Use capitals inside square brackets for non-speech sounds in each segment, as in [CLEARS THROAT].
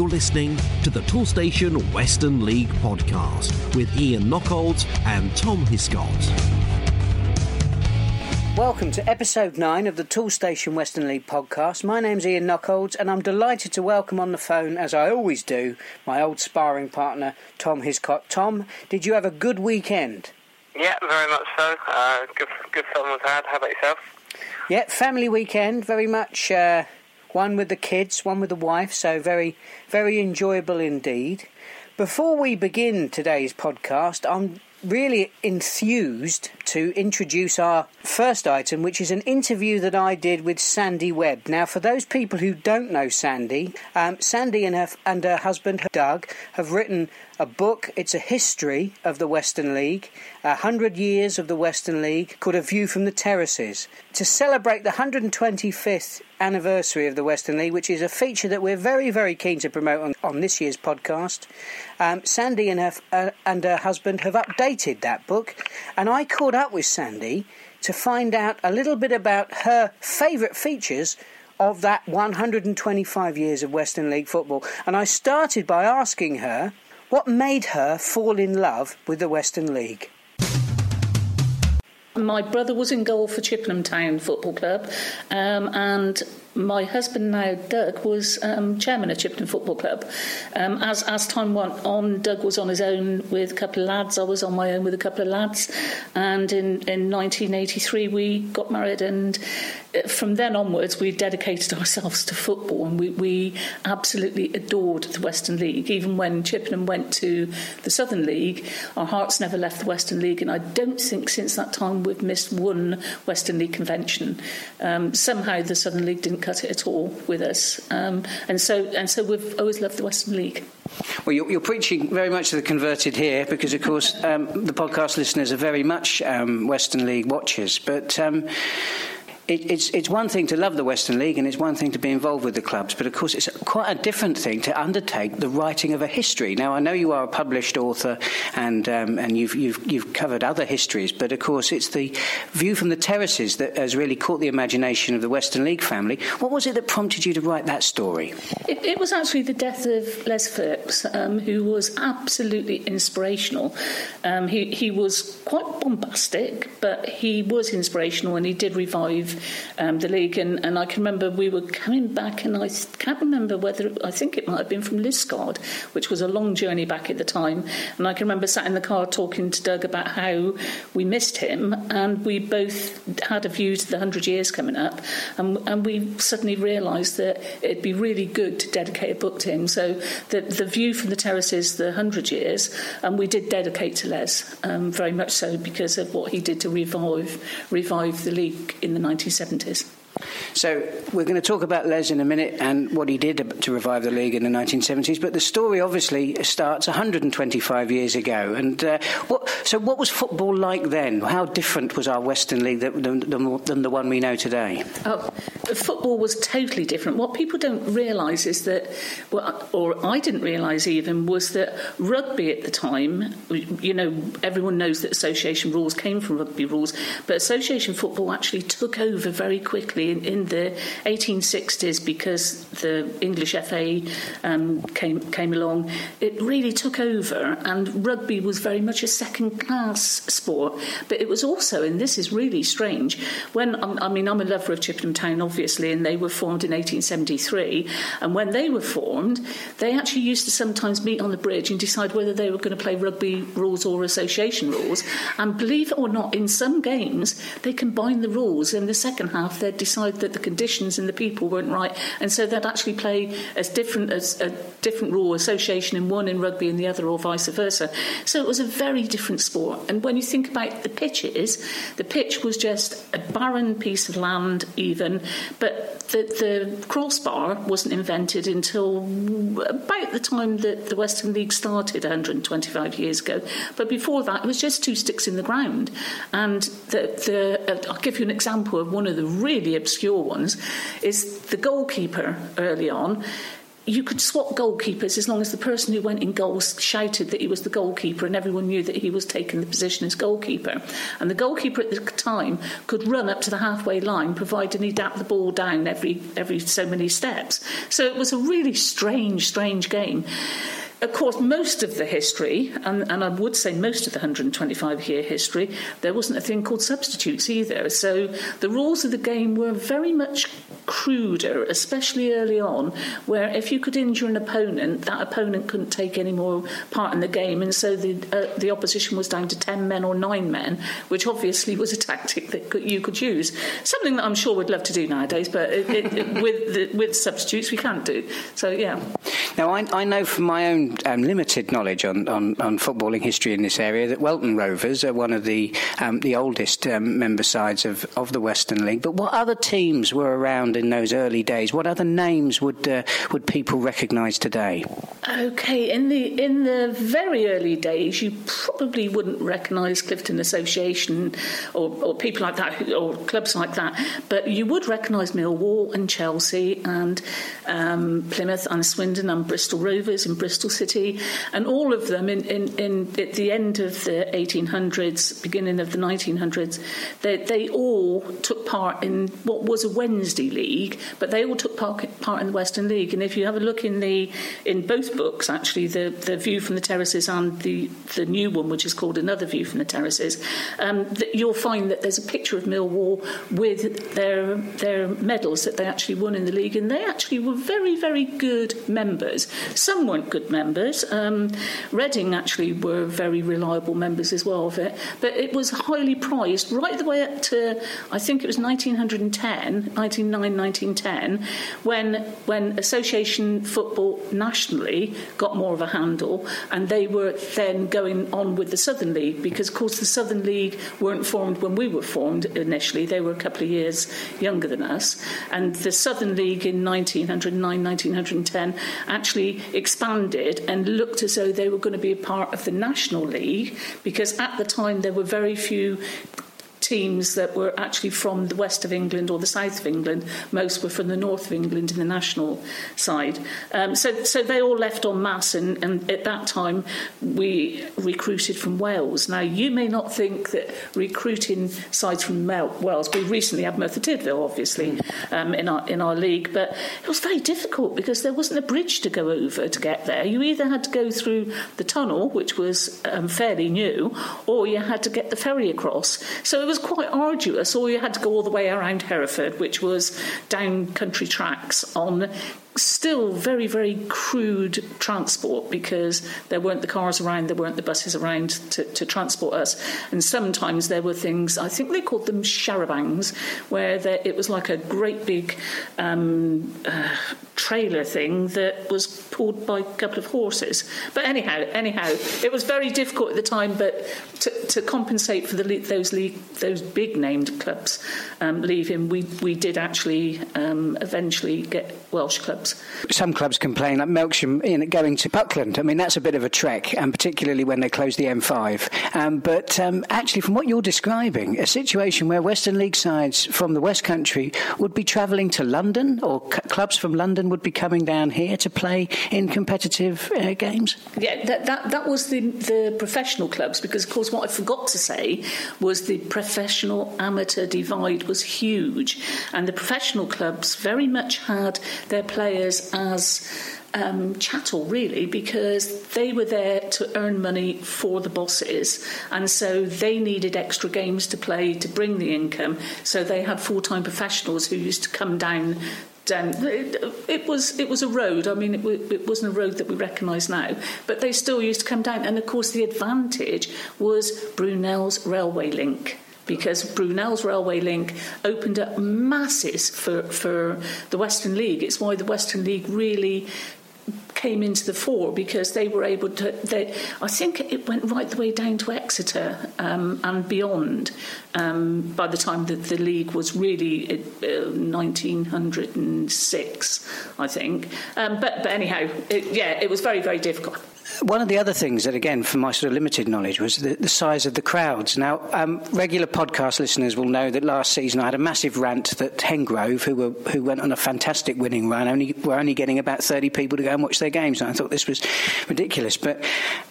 You're listening to the Toolstation Western League podcast with Ian Knockolds and Tom Hiscott. Welcome to episode 9 of the Toolstation Western League podcast. My name's Ian Knockolds and I'm delighted to welcome on the phone, as I always do, my old sparring partner, Tom Hiscott. Tom, did you have a good weekend? Yeah, very much so. Uh, good, good fun was had. How about yourself? Yeah, family weekend, very much uh, one with the kids, one with the wife, so very, very enjoyable indeed. Before we begin today's podcast, I'm really enthused to introduce our first item, which is an interview that I did with Sandy Webb. Now, for those people who don't know Sandy, um, Sandy and her, and her husband Doug have written a book. It's a history of the Western League, a hundred years of the Western League, called A View from the Terraces. To celebrate the 125th anniversary of the Western League, which is a feature that we're very, very keen to promote on, on this year's podcast, um, Sandy and her, uh, and her husband have updated that book, and I caught up with Sandy to find out a little bit about her favourite features of that 125 years of Western League football. And I started by asking her what made her fall in love with the Western League? My brother was in goal for Chippenham Town Football Club, um, and my husband now, Doug, was um, chairman of Chippenham Football Club. Um, as as time went on, Doug was on his own with a couple of lads. I was on my own with a couple of lads, and in in 1983 we got married, and uh, from then onwards we dedicated [LAUGHS] ourselves to football, and we we absolutely adored the Western League. Even when Chippenham went to the Southern League, our hearts never left the Western League, and I don't think since that time we've missed one Western League convention. Um, somehow the Southern League didn't cut it at all with us, um, and so and so we've always loved the Western League. Well, you're, you're preaching very much to the converted here, because of course um, the podcast listeners are very much um, Western League watchers, but um, it, it's, it's one thing to love the Western League and it's one thing to be involved with the clubs, but of course it's quite a different thing to undertake the writing of a history. Now, I know you are a published author and, um, and you've, you've, you've covered other histories, but of course it's the view from the terraces that has really caught the imagination of the Western League family. What was it that prompted you to write that story? It, it was actually the death of Les Phillips, um, who was absolutely inspirational. Um, he, he was quite bombastic, but he was inspirational and he did revive um, the league. And, and I can remember we were coming back, and I can't remember whether I think it might have been from Liskeard, which was a long journey back at the time. And I can remember sat in the car talking to Doug about how we missed him, and we both had a view to the hundred years coming up, and, and we suddenly realised that it'd be really good to dedicate a book to him. So the the view from the terraces, the hundred years, and we did dedicate to Les um, very much so because of what he did to revive revive the league in the 19 1970s. So we're going to talk about Les in a minute and what he did to revive the league in the 1970s. But the story obviously starts 125 years ago. And uh, what, so, what was football like then? How different was our Western League than, than, than the one we know today? Oh, football was totally different. What people don't realise is that, well, or I didn't realise even, was that rugby at the time. You know, everyone knows that association rules came from rugby rules, but association football actually took over very quickly in, in the 1860s because the English FA um, came came along. It really took over, and rugby was very much a second class sport. But it was also, and this is really strange, when I mean I'm a lover of Chippenham Town, obviously, and they were formed in 1873, and when they were formed, they actually used to sometimes meet on the bridge and decide whether they were going to play rugby rules or association rules. And believe it or not, in some games they combine the rules. In the second half, they'd decide that the conditions and the people weren't right, and so they'd actually play as different as a different rule association in one in rugby and the other, or vice versa. So it was a very different sport. And when you think about the pitches, the pitch was just a barren piece of land, even, but the, the crossbar wasn't invented until about the time that the Western League started 125 years ago. But before that, it was just two sticks in the ground. And the, the, uh, I'll give you an example of one of the really obscure ones is the goalkeeper early on you could swap goalkeepers as long as the person who went in goals shouted that he was the goalkeeper and everyone knew that he was taking the position as goalkeeper. And the goalkeeper at the time could run up to the halfway line provided he dapped the ball down every every so many steps. So it was a really strange, strange game of course, most of the history, and, and, I would say most of the 125 year history, there wasn't a thing called substitutes either. So the rules of the game were very much cruder, especially early on, where if you could injure an opponent, that opponent couldn't take any more part in the game, and so the uh, the opposition was down to 10 men or 9 men, which obviously was a [LAUGHS] tactic that you could use. Something that I'm sure we'd love to do nowadays, but it, it, with, the, with substitutes we can't do. So, yeah. Now, I, I know from my own um, limited knowledge on, on, on, footballing history in this area that Welton Rovers are one of the um, the oldest um, member sides of, of the Western League. But what other teams were around in those early days? What other names would uh, would people recognise today? Okay, in the in the very early days, you probably wouldn't recognise Clifton Association or, or people like that or clubs like that, but you would recognise Millwall and Chelsea and um, Plymouth and Swindon and Bristol Rovers in Bristol City, and all of them in, in, in at the end of the 1800s, beginning of the 1900s, they, they all took part in what was a Wednesday league, but they all took part, part in the Western League. And if you have a look in the in both books, actually, the, the view from the terraces and the, the new one, which is called Another View from the Terraces, um, that you'll find that there's a picture of Millwall with their their medals that they actually won in the league, and they actually were very, very good members. Some weren't good members. Um, Reading actually were very reliable members as well of it, but it was highly prized right the way up to I think it was 1910, 1909, 1910, when when association football nationally got more of a handle, and they were then going on with the Southern League because, of course, the Southern League weren't formed when we were formed initially. They were a couple of years younger than us, and the Southern League in 1909, 1910 actually expanded and looked as though they were going to be a part of the National League because at the time there were very few teams that were actually from the west of England or the south of England. Most were from the north of England in the national side. Um, so, so they all left en masse, and, and at that time we recruited from Wales. Now, you may not think that recruiting sides from Wales, we recently had Merthyr Tydfil, obviously, um, in, our, in our league, but it was very difficult because there wasn't a bridge to go over to get there. You either had to go through the tunnel, which was um, fairly new, or you had to get the ferry across. So was quite arduous, or you had to go all the way around Hereford, which was down country tracks on still very, very crude transport because there weren't the cars around, there weren't the buses around to, to transport us. And sometimes there were things, I think they called them charabancs, where there, it was like a great big um, uh, trailer thing that was pulled by a couple of horses. But anyhow, anyhow, it was very difficult at the time, but to, to compensate for the, those, those big named clubs um, leaving, we, we did actually um, eventually get Welsh clubs. Some clubs complain, like Melksham, in going to Buckland. I mean, that's a bit of a trek, and particularly when they close the M5. Um, but um, actually, from what you're describing, a situation where Western League sides from the West Country would be travelling to London, or c- clubs from London would be coming down here to play in competitive uh, games. Yeah, that, that, that was the, the professional clubs, because, of course, what I forgot to say was the professional amateur divide was huge, and the professional clubs very much had their players as um, chattel, really, because they were there to earn money for the bosses, and so they needed extra games to play to bring the income. So they had full time professionals who used to come down. Down. It, it was it was a road. I mean, it, it wasn't a road that we recognise now, but they still used to come down. And of course, the advantage was Brunel's railway link because Brunel's railway link opened up masses for, for the Western League. It's why the Western League really came into the fore because they were able to. They, I think it went right the way down to Exeter um, and beyond. Um, by the time that the league was really uh, 1906, I think. Um, but, but anyhow, it, yeah, it was very very difficult. One of the other things that, again, from my sort of limited knowledge, was the, the size of the crowds. Now, um, regular podcast listeners will know that last season I had a massive rant that Hengrove, who were who went on a fantastic winning run, only were only getting about thirty people to go and watch their games, and I thought this was ridiculous. But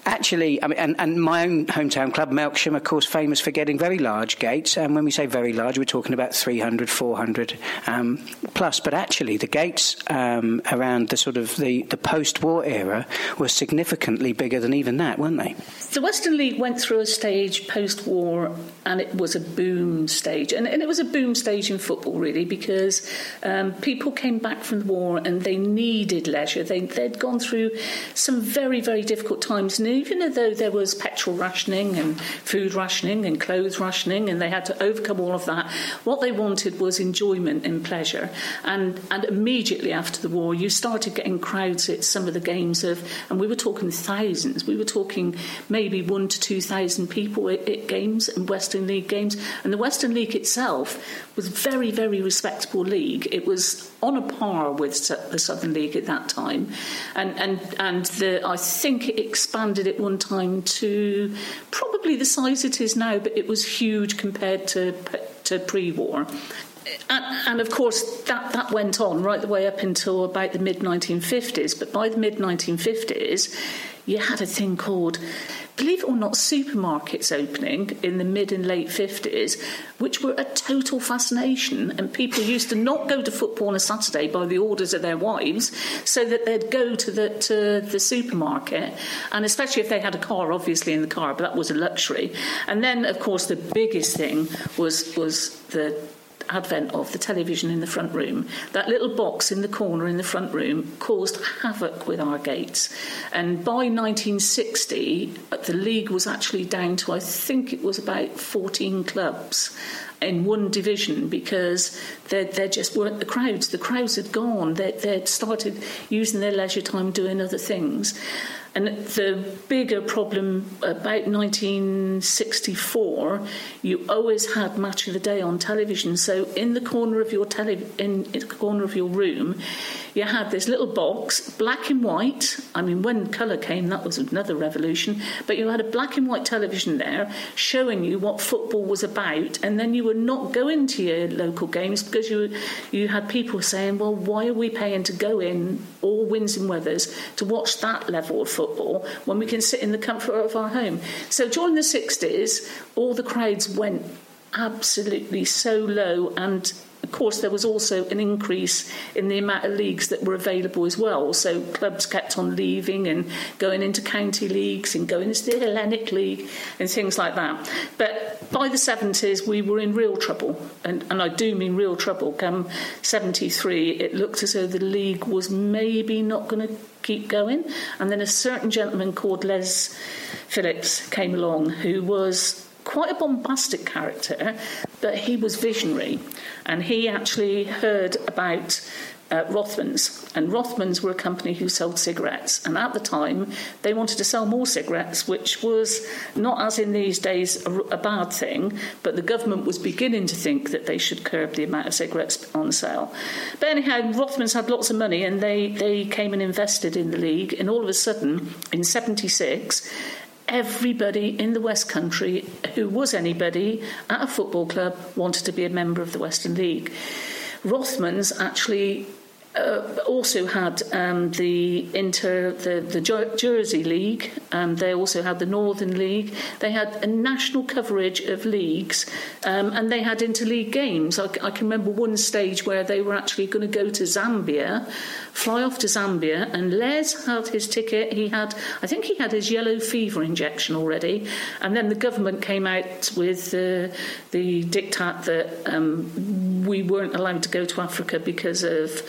actually, I mean, and, and my own hometown club, Melksham, of course, famous for getting very large gates. And when we say very large, we're talking about 300, 400 um, plus. But actually, the gates um, around the sort of the, the post-war era were significantly bigger than even that, weren't they? The Western League went through a stage post war and it was a boom stage. And, and, it was a boom stage in football, really, because um, people came back from the war and they needed leisure. They, they'd gone through some very, very difficult times. And even though there was petrol rationing and food rationing and clothes rationing, and they had to overcome all of that, what they wanted was enjoyment and pleasure. And, and immediately after the war, you started getting crowds at some of the games of, and we were talking thousands. We were talking maybe one to two thousand people at, at games and Western League games. And the Western League itself was very, very respectable league. It was on a par with the Southern League at that time, and and and the, I think it expanded at one time to probably the size it is now, but it was huge compared to to pre-war. And, and, of course, that, that went on right the way up until about the mid 1950s. But by the mid 1950s, you had a thing called, believe it or not, supermarkets opening in the mid and late 50s, which were a total fascination. And people used to not go to football on a Saturday by the orders of their wives, so that they'd go to the, to the supermarket. And especially if they had a car, obviously, in the car, but that was a luxury. And then, of course, the biggest thing was, was the advent of the television in the front room, that little box in the corner in the front room caused havoc with our gates. And by 1960, the league was actually down to, I think it was about 14 clubs in one division because there, just weren't the crowds. The crowds had gone. They, they'd started using their leisure time doing other things. And the bigger problem about 1964, you always had Match of the Day on television. So in the corner of your tele- in, in the corner of your room, you had this little box, black and white. I mean, when colour came, that was another revolution. But you had a black and white television there showing you what football was about, and then you were not going to your local games because you you had people saying, "Well, why are we paying to go in all winds and weathers to watch that level of football when we can sit in the comfort of our home?" So during the '60s, all the crowds went absolutely so low and of course, there was also an increase in the amount of leagues that were available as well. So clubs kept on leaving and going into county leagues and going into the Hellenic League and things like that. But by the 70s, we were in real trouble. And, and I do mean real trouble. Come 73, it looked as though the league was maybe not going to keep going. And then a certain gentleman called Les Phillips came along who was quite a bombastic character, but he was visionary. And he actually heard about uh, Rothmans. And Rothmans were a company who sold cigarettes. And at the time, they wanted to sell more cigarettes, which was not as in these days a, a, bad thing, but the government was beginning to think that they should curb the amount of cigarettes on sale. But anyhow, Rothmans had lots of money and they, they came and invested in the league. And all of a sudden, in 76, everybody in the West Country who was anybody at a football club wanted to be a member of the Western League. Rothmans actually uh, also had um, the inter the, the Jersey League. Um, they also had the Northern League. They had a national coverage of leagues, um, and they had interleague games. I, I, can remember one stage where they were actually going to go to Zambia, fly off to Zambia, and Les had his ticket. He had, I think, he had his yellow fever injection already, and then the government came out with uh, the diktat that um, we weren't allowed to go to Africa because of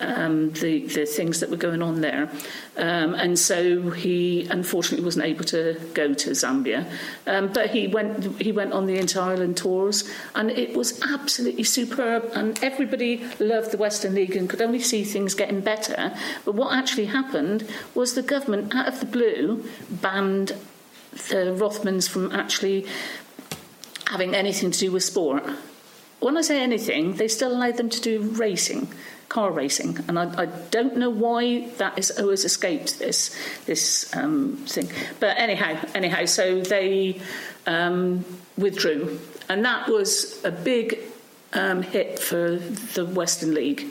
um, the the things that were going on there, um, and so he unfortunately wasn't able to go to Zambia, um, but he went he went on the inter Island tours, and it was absolutely superb, and everybody loved the Western League and could only see things getting better. But what actually happened was the government, out of the blue, banned the Rothmans from actually having anything to do with sport. When I say anything, they still allowed them to do racing car racing, and I, I, don't know why that has always escaped this this um, thing. But anyhow, anyhow, so they um, withdrew, and that was a big um, hit for the Western League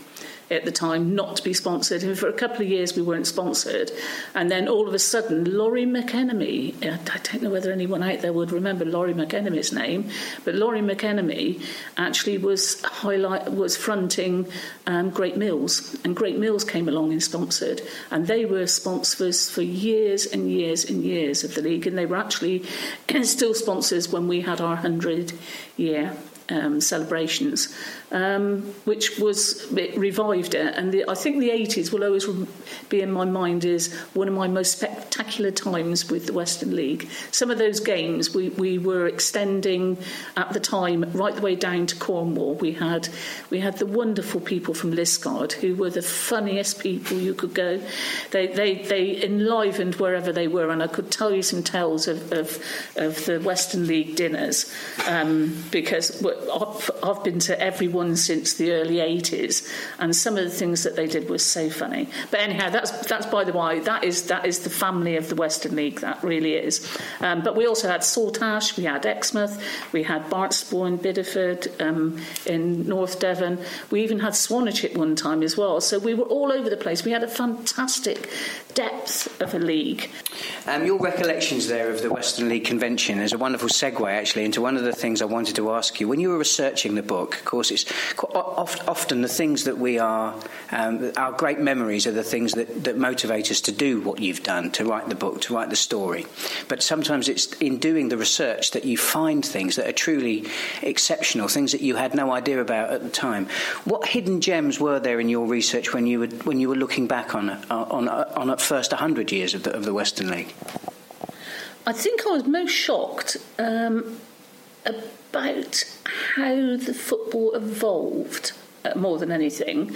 at the time not to be sponsored. And for a couple of years, we weren't sponsored. And then all of a sudden, Lawrie McMenemy, I don't know whether anyone out there would remember Lawrie McMenemy's name, but Lawrie McMenemy actually was highlight was fronting um, Great Mills, and Great Mills came along and sponsored, and they were sponsors for years and years and years of the league, and they were actually [CLEARS THROAT] still sponsors when we had our hundred year um, celebrations, um, which was it revived it. And the, I think the 80s will always be in my mind as one of my most spectacular times with the Western League. Some of those games we, we were extending at the time right the way down to Cornwall. We had we had the wonderful people from Liskeard who were the funniest people you could go. They they, they enlivened wherever they were, and I could tell you some tales of of, of the Western League dinners um, because I've, I've been to every one since the early 80s, and some of the things that they did was so funny. But anyhow, that's that's by the way. That is that is the family of the Western League. That really is. Um, but we also had Saltash, we had Exmouth, we had Barnstaple, in Bideford, um, in North Devon. We even had Swanage one time as well. So we were all over the place. We had a fantastic depth of a league. Um, your recollections there of the Western League convention is a wonderful segue actually into one of the things I wanted to ask you. When you were researching the book, of course, it's often the things that we are, um, our great memories are the things that, that motivate us to do what you've done, to write the book, to write the story. But sometimes it's in doing the research that you find things that are truly exceptional, things that you had no idea about at the time. What hidden gems were there in your research when you were, when you were looking back on, on, on, on first 100 years of the, of the Western League? I think I was most shocked um, about how the football evolved uh, more than anything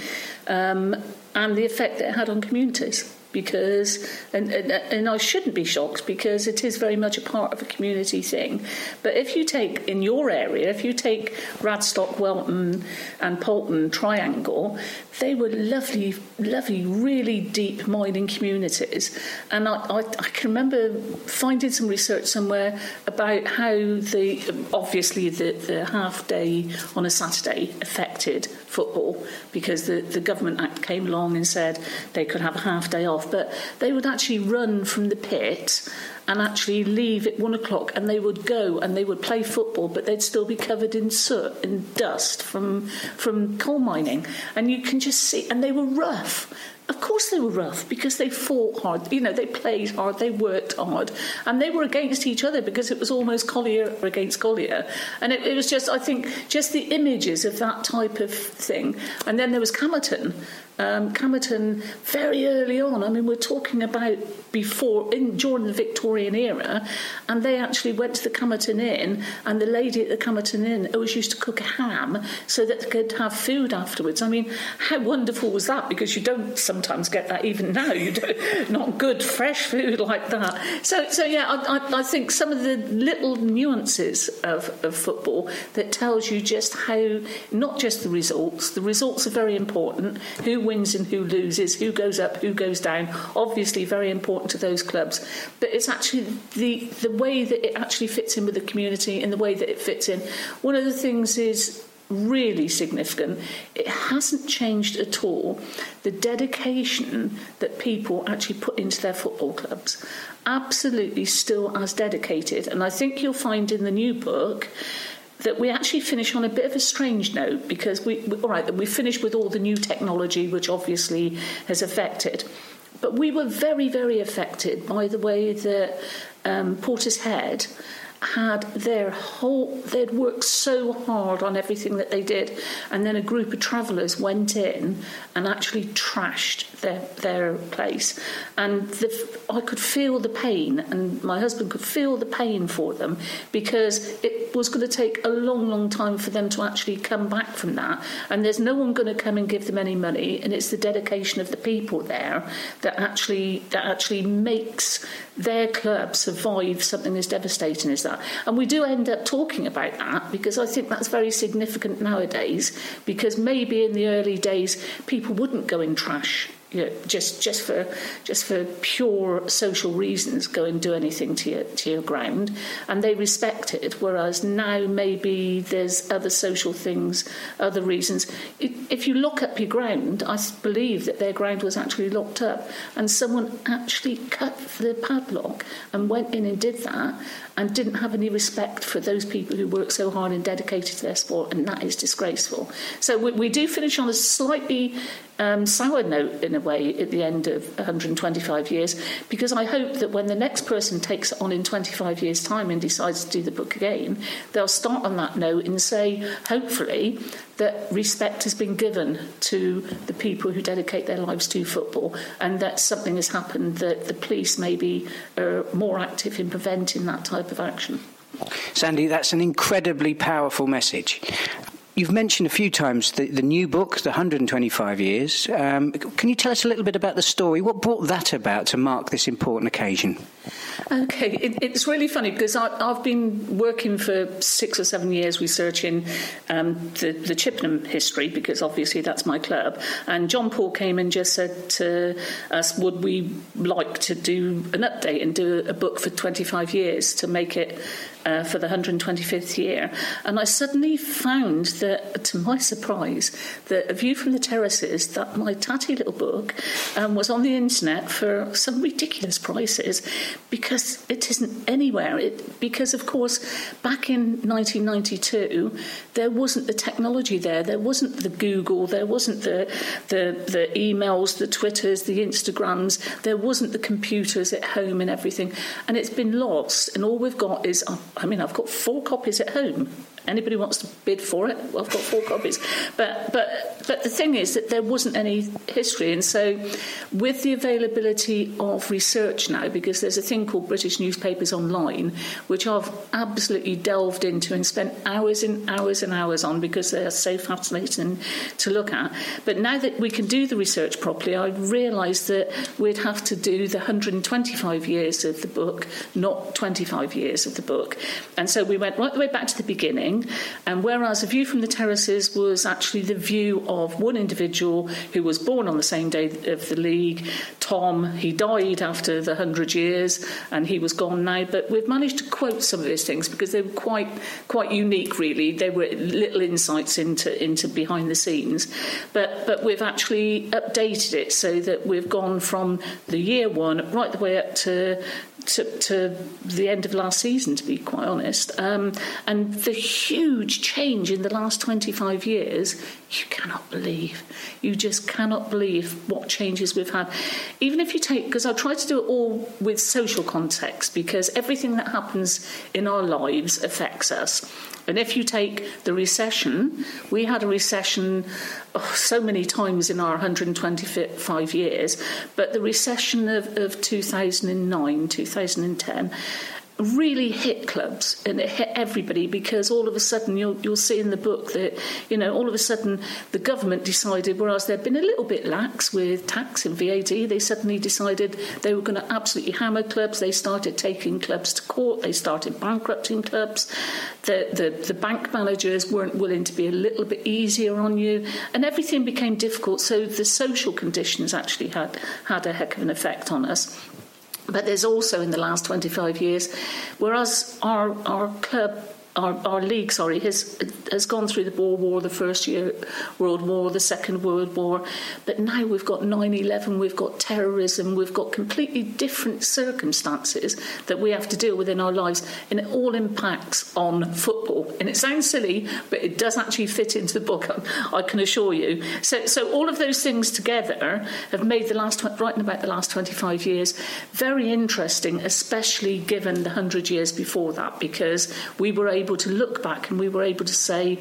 um, and the effect it had on communities because and, and, and I shouldn't be shocked because it is very much a part of a community thing. But if you take in your area if you take Radstock Welton and Paulton Triangle they were lovely lovely really deep mining communities. And I, I, I can remember finding some research somewhere about how the obviously the, the half day on a Saturday affected football because the, the government act came along and said they could have a half day off, but they would actually run from the pit and actually leave at one o'clock and they would go and they would play football but they'd still be covered in soot and dust from from coal mining and you can just see and they were rough of course they were rough because they fought hard. You know, they played hard, they worked hard, and they were against each other because it was almost Collier against Collier. And it, it was just, I think, just the images of that type of thing. And then there was Camerton, um, Camerton very early on. I mean, we're talking about before in during the Victorian era, and they actually went to the Camerton Inn, and the lady at the Camerton Inn always used to cook a ham so that they could have food afterwards. I mean, how wonderful was that? Because you don't sometimes get that even [LAUGHS] now. You don't not good fresh food like that. So, so yeah, I, I, I think some of the little nuances of, of football that tells you just how not just the results. The results are very important. Who wins and who loses, who goes up, who goes down. Obviously, very important to those clubs. But it's actually the, the way that it actually fits in with the community and the way that it fits in. One of the things is really significant. It hasn't changed at all the dedication that people actually put into their football clubs. Absolutely still as dedicated. And I think you'll find in the new book that we actually finish on a bit of a strange note because we, we all right we finish with all the new technology which obviously has affected. But we were very very affected by the way that um, Portishead had their whole, they'd worked so hard on everything that they did, and then a group of travellers went in and actually trashed their, their place. And the, I could feel the pain, and my husband could feel the pain for them because it was going to take a long, long time for them to actually come back from that. And there's no one going to come and give them any money, and it's the dedication of the people there that actually that actually makes their club survive something as devastating as that. And we do end up talking about that because I think that's very significant nowadays because maybe in the early days people wouldn't go in trash you know, just just for just for pure social reasons, go and do anything to your to your ground, and they respect it. Whereas now maybe there's other social things, other reasons. If you lock up your ground, I believe that their ground was actually locked up, and someone actually cut the padlock and went in and did that, and didn't have any respect for those people who work so hard and dedicated to their sport, and that is disgraceful. So we, we do finish on a slightly um, sour note in a way at the end of 125 years because I hope that when the next person takes it on in 25 years' time and decides to do the book again, they'll start on that note and say, hopefully, that respect has been given to the people who dedicate their lives to football and that something has happened that the police maybe are more active in preventing that type of action. Sandy, that's an incredibly powerful message. You've mentioned a few times the, the new book, The 125 Years. Um, can you tell us a little bit about the story? What brought that about to mark this important occasion? Okay, it, it's really funny because I, have been working for six or seven years researching um, the, the Chippenham history because obviously that's my club. And John Paul came and just said to us, Would we like to do an update and do a book for 25 years to make it uh, for the 125th year. And I suddenly found that, to my surprise, that A View from the Terraces, that my tatty little book, um, was on the internet for some ridiculous prices because it isn't anywhere. It, because, of course, back in 1992, there wasn't the technology there. There wasn't the Google, there wasn't the, the, the emails, the Twitters, the Instagrams, there wasn't the computers at home and everything. And it's been lost. And all we've got is I mean, I've got four copies at home. Anybody wants to bid for it? Well, I've got four copies. But but but the thing is that there wasn't any history, and so with the availability of research now, because there's a thing called British Newspapers Online, which I've absolutely delved into and spent hours and hours and hours on because they are so fascinating to look at. But now that we can do the research properly, I realised that we'd have to do the 125 years of the book, not 25 years of the book. And so we went right the way back to the beginning. And whereas a view from the terraces was actually the view of one individual who was born on the same day of the league, Tom, he died after the hundred years and he was gone now. But we've managed to quote some of his things because they were quite quite unique, really. They were little insights into into behind the scenes. But but we've actually updated it so that we've gone from the year one right the way up to to, to the end of last season, to be quite honest. Um, and the huge change in the last 25 years, you cannot believe. You just cannot believe what changes we've had. Even if you take, because I try to do it all with social context, because everything that happens in our lives affects us. And if you take the recession, we had a recession oh, so many times in our 125 years, but the recession of, of 2009, 2010, really hit clubs and it hit everybody because all of a sudden you'll, you'll see in the book that you know all of a sudden the government decided whereas they'd been a little bit lax with tax and VAT they suddenly decided they were going to absolutely hammer clubs. They started taking clubs to court. They started bankrupting clubs. The, the, the bank managers weren't willing to be a little bit easier on you. And everything became difficult. So the social conditions actually had had a heck of an effect on us but there's also in the last 25 years, whereas our, our club our, our league, sorry, has has gone through the Boer War, the First year World War, the Second World War, but now we've got 9/11, we've got terrorism, we've got completely different circumstances that we have to deal with in our lives, and it all impacts on football. And it sounds silly, but it does actually fit into the book. [LAUGHS] I can assure you. So, so all of those things together have made the last right about the last 25 years very interesting, especially given the hundred years before that, because we were able to look back and we were able to say,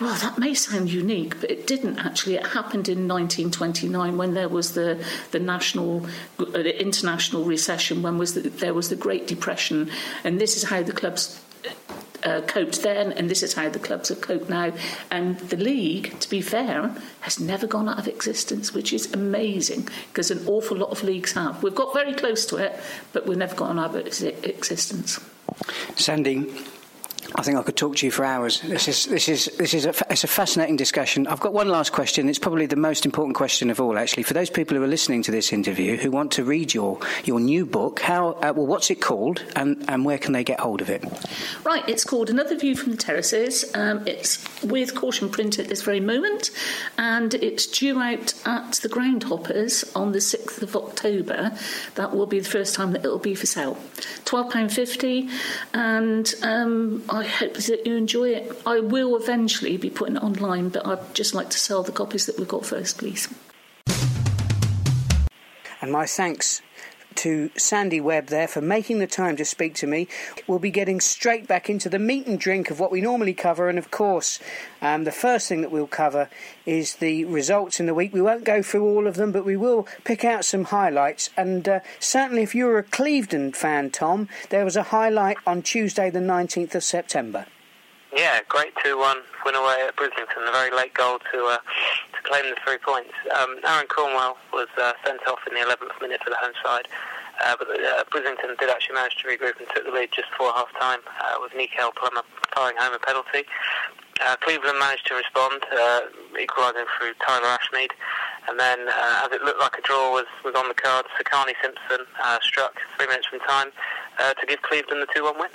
well, that may sound unique, but it didn't actually. It happened in 1929 when there was the, the national, uh, international recession, when was the, there was the Great Depression, and this is how the clubs uh, coped then, and this is how the clubs have coped now. And the league, to be fair, has never gone out of existence, which is amazing because an awful lot of leagues have. We've got very close to it, but we've never gone out of existence. Sandy, I think I could talk to you for hours. This is this is this is a, it's a fascinating discussion. I've got one last question. It's probably the most important question of all, actually, for those people who are listening to this interview who want to read your your new book. How uh, well? What's it called, and and where can they get hold of it? Right, it's called Another View from the Terraces. Um, it's with caution print at this very moment, and it's due out at the Groundhoppers on the sixth of October. That will be the first time that it will be for sale. Twelve pound fifty, and um, I I hope that you enjoy it. I will eventually be putting it online, but I'd just like to sell the copies that we've got first, please. And my thanks to Sandy Webb there for making the time to speak to me. We'll be getting straight back into the meat and drink of what we normally cover, and of course, um, the first thing that we'll cover is the results in the week. We won't go through all of them, but we will pick out some highlights. And uh, certainly, if you're a Clevedon fan, Tom, there was a highlight on Tuesday, the 19th of September. Yeah, great 2 1 win away at Brislington. A very late goal to uh, to claim the three points. Um, Aaron Cornwell was uh, sent off in the 11th minute for the home side. Uh, but uh, Brislington did actually manage to regroup and took the lead just before half time uh, with Nikel Plummer firing home a penalty. Uh, Clevedon managed to respond, uh, equalising through Tyler Ashmead. And then, uh, as it looked like a draw was, was on the cards, Sakani Simpson struck three minutes from time to give Clevedon the 2 1 win.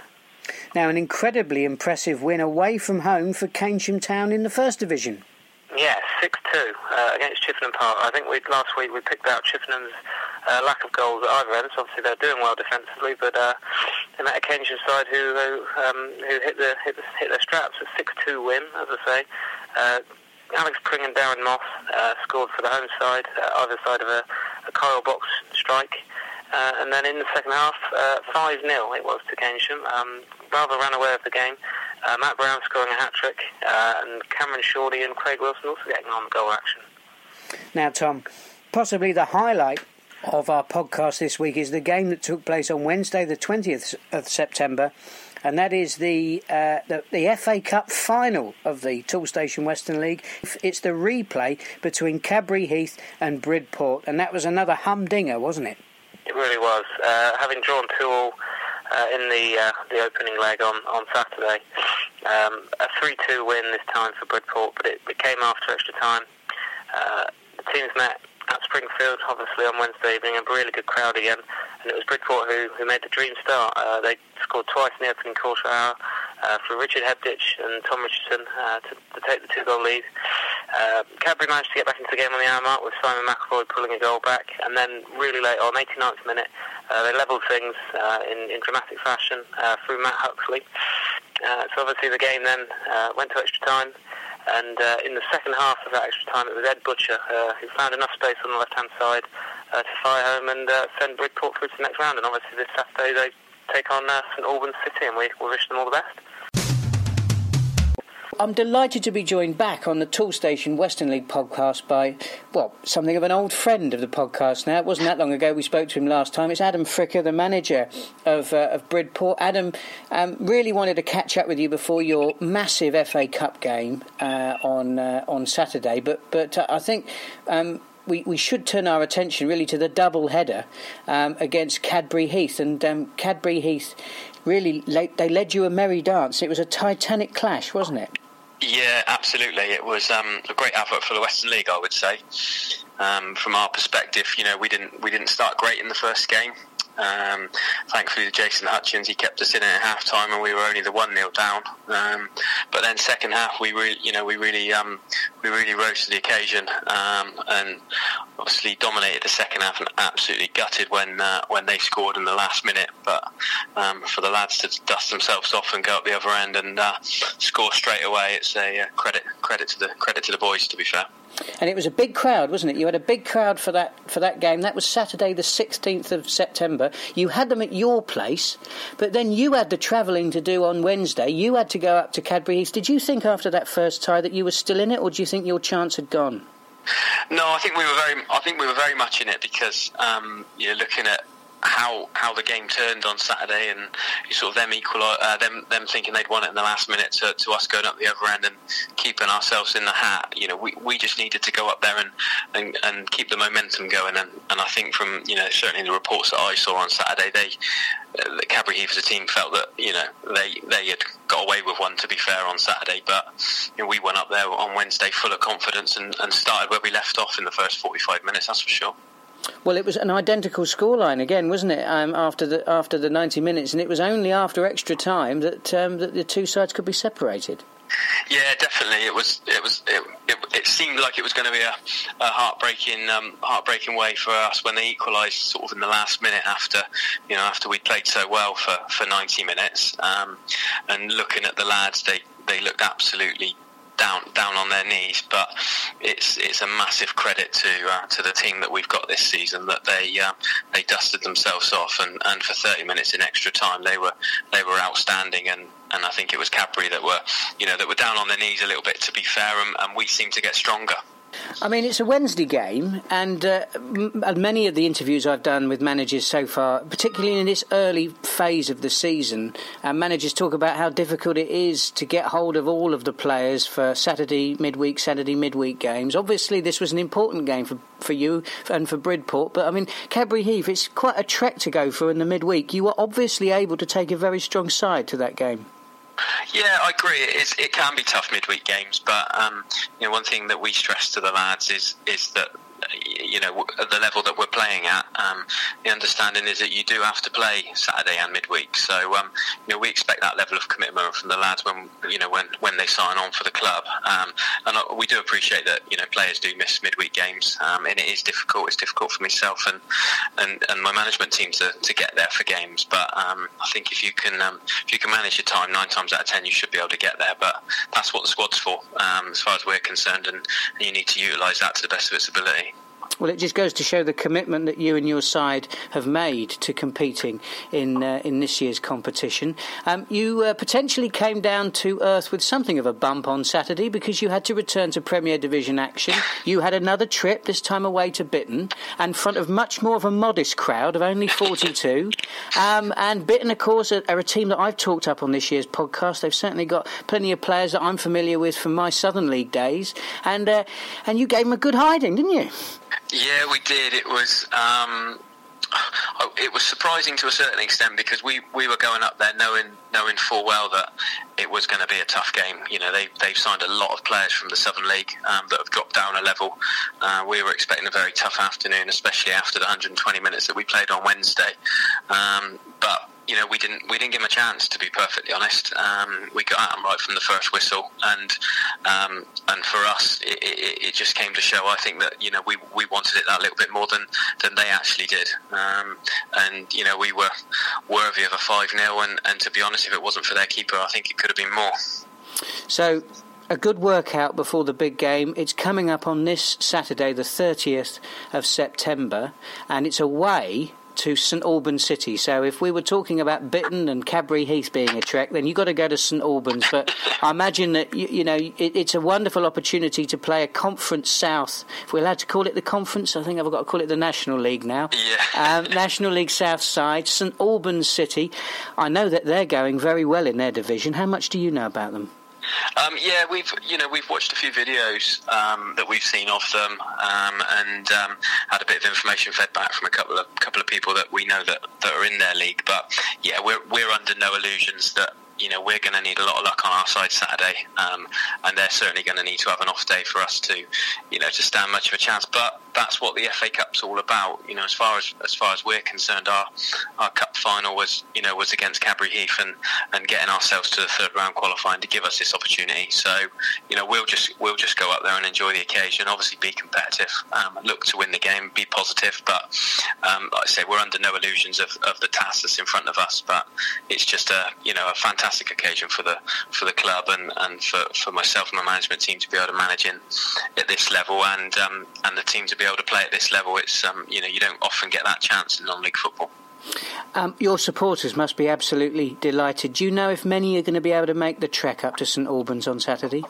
Now, an incredibly impressive win away from home for Keynsham Town in the First Division. Yeah, 6 2 uh, against Chippenham Park. I think we last week we picked out Chippenham's uh, lack of goals at either end. So obviously they're doing well defensively, but uh, they met a side who who, um, who hit, the, hit, the, hit their straps. A 6 2 win, as I say. Uh, Alex Pring and Darren Moss uh, scored for the home side, uh, either side of a, a Kyle box strike. Uh, and then in the second half, uh, 5 0 it was to Keynsham. Um, rather ran away with the game. Uh, Matt Brown scoring a hat trick, uh, and Cameron Shorty and Craig Wilson also getting on the goal action. Now, Tom, possibly the highlight of our podcast this week is the game that took place on Wednesday, the 20th of September, and that is the, uh, the, the FA Cup final of the Toolstation Western League. It's the replay between Cadbury Heath and Bridport, and that was another humdinger, wasn't it? It really was. Uh, having drawn two all uh, in the uh, the opening leg on on Saturday. Um, a 3-2 win this time for Bridport, but it, it came after extra time. Uh, the teams met at Springfield, obviously on Wednesday evening, a really good crowd again, and it was Bridport who, who made the dream start. Uh, they scored twice in the opening quarter hour uh, for Richard Hebditch and Tom Richardson uh, to, to take the two-goal lead. Uh, Cadbury managed to get back into the game on the hour mark with Simon McAvoy pulling a goal back, and then really late on, 89th minute, uh, they levelled things uh, in, in dramatic fashion uh, through Matt Huxley. So obviously the game then went to extra time. And uh, in the second half of that extra time, it was Ed Butcher uh, who found enough space on the left-hand side uh, to fire home and uh, send Bridport through to the next round. And obviously this Saturday they take on uh, St Albans City, and we, we wish them all the best. I'm delighted to be joined back on the Toolstation Western League podcast by, well, something of an old friend of the podcast now. It wasn't that long ago we spoke to him last time. It's Adam Fricker, the manager of, uh, of Bridport. Adam, um, really wanted to catch up with you before your massive FA Cup game uh, on uh, on Saturday, but but uh, I think. Um, we, we should turn our attention really to the double header um, against Cadbury Heath. And um, Cadbury Heath really, they led you a merry dance. It was a titanic clash, wasn't it? Yeah, absolutely. It was um, a great effort for the Western League, I would say. Um, from our perspective, you know, we didn't we didn't start great in the first game. Um, thankfully, Jason Hutchins he kept us in it at half time, and we were only the one 0 down. Um, but then second half, we really, you know, we really, um, we really rose to the occasion, um, and obviously dominated the second half and absolutely gutted when uh, when they scored in the last minute. But um, for the lads to dust themselves off and go up the other end and uh, score straight away, it's a uh, credit credit to the credit to the boys. To be fair. And it was a big crowd, wasn't it? You had a big crowd for that for that game. That was Saturday, the sixteenth of September. You had them at your place, but then you had the travelling to do on Wednesday. You had to go up to Cadbury Heath. Did you think after that first tie that you were still in it, or do you think your chance had gone? No, I think we were very. I think we were very much in it because um, you're looking at how how the game turned on Saturday and sort of them equal uh, them them thinking they'd won it in the last minute to, to us going up the other end and keeping ourselves in the hat. You know, we, we just needed to go up there and, and, and keep the momentum going. And, and I think from you know certainly the reports that I saw on Saturday, they uh, the as a team felt that you know they they had got away with one to be fair on Saturday, but you know, we went up there on Wednesday full of confidence and, and started where we left off in the first 45 minutes. That's for sure. Well, it was an identical scoreline again, wasn't it? Um, after the after the ninety minutes, and it was only after extra time that um, that the two sides could be separated. Yeah, definitely. It was. It was. It, it, it seemed like it was going to be a, a heartbreaking, um, heartbreaking way for us when they equalised, sort of in the last minute after, you know, after we played so well for, for ninety minutes. Um, and looking at the lads, they they looked absolutely down down on their knees. But it's it's a massive credit to uh, to the team that we've got this season that they uh, they dusted themselves off and, and for 30 minutes in extra time they were they were outstanding and. And I think it was Cadbury that were, you know, that were down on their knees a little bit. To be fair, and, and we seem to get stronger. I mean, it's a Wednesday game, and uh, m- many of the interviews I've done with managers so far, particularly in this early phase of the season, uh, managers talk about how difficult it is to get hold of all of the players for Saturday midweek, Saturday midweek games. Obviously, this was an important game for, for you and for Bridport, but I mean, Cadbury Heath, it's quite a trek to go through in the midweek. You were obviously able to take a very strong side to that game. Yeah, I agree. It's, it can be tough midweek games, but um, you know, one thing that we stress to the lads is is that you know, at the level that we're playing at, um, the understanding is that you do have to play Saturday and midweek. So, um, you know, we expect that level of commitment from the lads when, you know, when, when they sign on for the club. Um, and we do appreciate that, you know, players do miss midweek games, um, and it is difficult. It's difficult for myself and, and, and my management team to, to get there for games. But um, I think if you can um, if you can manage your time, nine times out of ten, you should be able to get there. But that's what the squad's for, as far as we're concerned, and, and you need to utilise that to the best of its ability. Well, it just goes to show the commitment that you and your side have made to competing in uh, in this year's competition. Um, you uh, potentially came down to earth with something of a bump on Saturday because you had to return to Premier Division action. You had another trip, this time away to Bitton, in front of much more of a modest crowd of only 42. Um, and Bitton, of course, are, are, a team that I've talked up on this year's podcast. They've certainly got plenty of players that I'm familiar with from my Southern League days. And, uh, and you gave them a good hiding, didn't you? Yeah, we did. It was um, it was surprising to a certain extent because we, we were going up there knowing knowing full well that it was going to be a tough game. You know, they they've signed a lot of players from the Southern League um, that have dropped down a level. Uh, we were expecting a very tough afternoon, especially after the 120 minutes that we played on Wednesday. Um, but you know, we didn't we didn't give him a chance to be perfectly honest. Um, we got at him right from the first whistle, and um, and for us, it, it, it, just came to show. I think that you know we, we wanted it that little bit more than, than they actually did, um, and you know we were worthy of a five 0 and, and to be honest, if it wasn't for their keeper, I think it could have been more. So a good workout before the big game. It's coming up on this Saturday, the 30th of September, and it's away to St Albans City. So if we were talking about Bitton and Cadbury Heath being a trek, then you've got to go to St Albans. But I imagine that you, you know it, it's a wonderful opportunity to play a Conference South. If we're allowed to call it the Conference, I think I've got to call it the National League now. Yeah. Um, National League South side, St Albans City. I know that they're going very well in their division. How much do you know about them? Um, yeah, we've you know we've watched a few videos um, that we've seen of them, um, and um, had a bit of information fed back from a couple of couple of people that we know that, that are in their league. But yeah, we're we're under no illusions that you know we're going to need a lot of luck on our side Saturday, um, and they're certainly going to need to have an off day for us to, you know, to stand much of a chance. But that's what the FA Cup's all about. You know, as far as as far as we're concerned, our our cup final was you know was against Cadbury Heath and, and getting ourselves to the third round qualifying to give us this opportunity. So you know we'll just we'll just go up there and enjoy the occasion. Obviously, be competitive, um, look to win the game, be positive. But um, like I say, we're under no illusions of, of the task that's in front of us. But it's just a you know a fantastic occasion for the for the club and, and for, for myself and my management team to be able to manage in at this level and um, and the team to be able to play at this level. It's um, you know you don't often get that chance in non-league football. Um, your supporters must be absolutely delighted. Do you know if many are going to be able to make the trek up to St Albans on Saturday?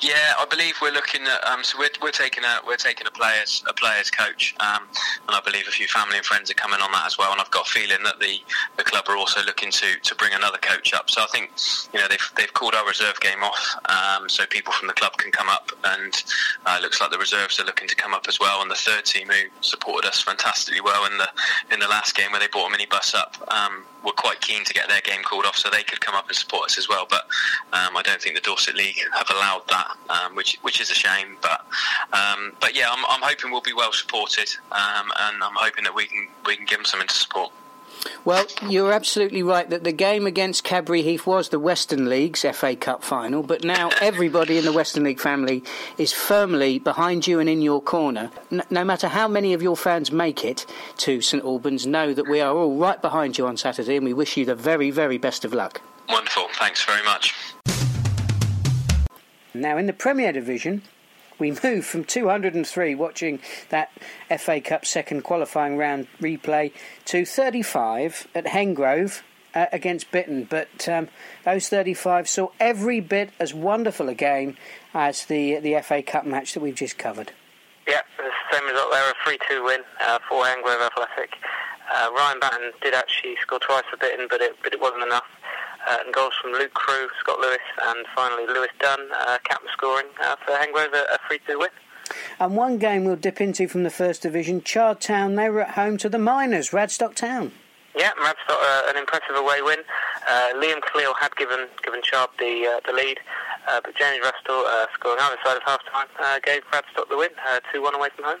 Yeah, I believe we're looking at. Um, so we're, we're taking a we're taking a players a players coach, um, and I believe a few family and friends are coming on that as well. And I've got a feeling that the, the club are also looking to, to bring another coach up. So I think you know they've they've called our reserve game off, um, so people from the club can come up, and uh, looks like the reserves are looking to come up as well. And the third team who supported us fantastically well in the in the last game where they brought a minibus up um, were quite keen to get their game called off so they could come up and support us as well. But um, I don't think the Dorset League have allowed that, um, which which is a shame. But um, but yeah, I'm, I'm, hoping we'll be well supported, um, and I'm hoping that we can we can give them something to support. Well, you're absolutely right that the game against Cadbury Heath was the Western League's FA Cup final, but now everybody in the Western League family is firmly behind you and in your corner. no matter how many of your fans make it to St Albans, know that we are all right behind you on Saturday and we wish you the very, very best of luck. Wonderful. Thanks very much. Now, in the Premier Division, we move from 203 watching that FA Cup second qualifying round replay to 35 at Hengrove uh, against Bitton. But um, those 35 saw every bit as wonderful a game as the the FA Cup match that we've just covered. Yeah, the same result there, a 3-2 win uh, for Hengrove Athletic. Uh, Ryan Batten did actually score twice for Bitton, but it, but it wasn't enough uh, and goals from Luke Crew, Scott Lewis, and finally Lewis Dunn, uh, captain scoring uh, for Hengrove, a 3 2 win. And one game we'll dip into from the First Division, Chard Town, they were at home to the Miners, Radstock Town. Yeah, Radstock, uh, an impressive away win. Uh, Liam Khalil had given given Chard the uh, the lead, uh, but James Rustle, uh, scoring either side of half time, uh, gave Radstock the win, 2 1 away from home.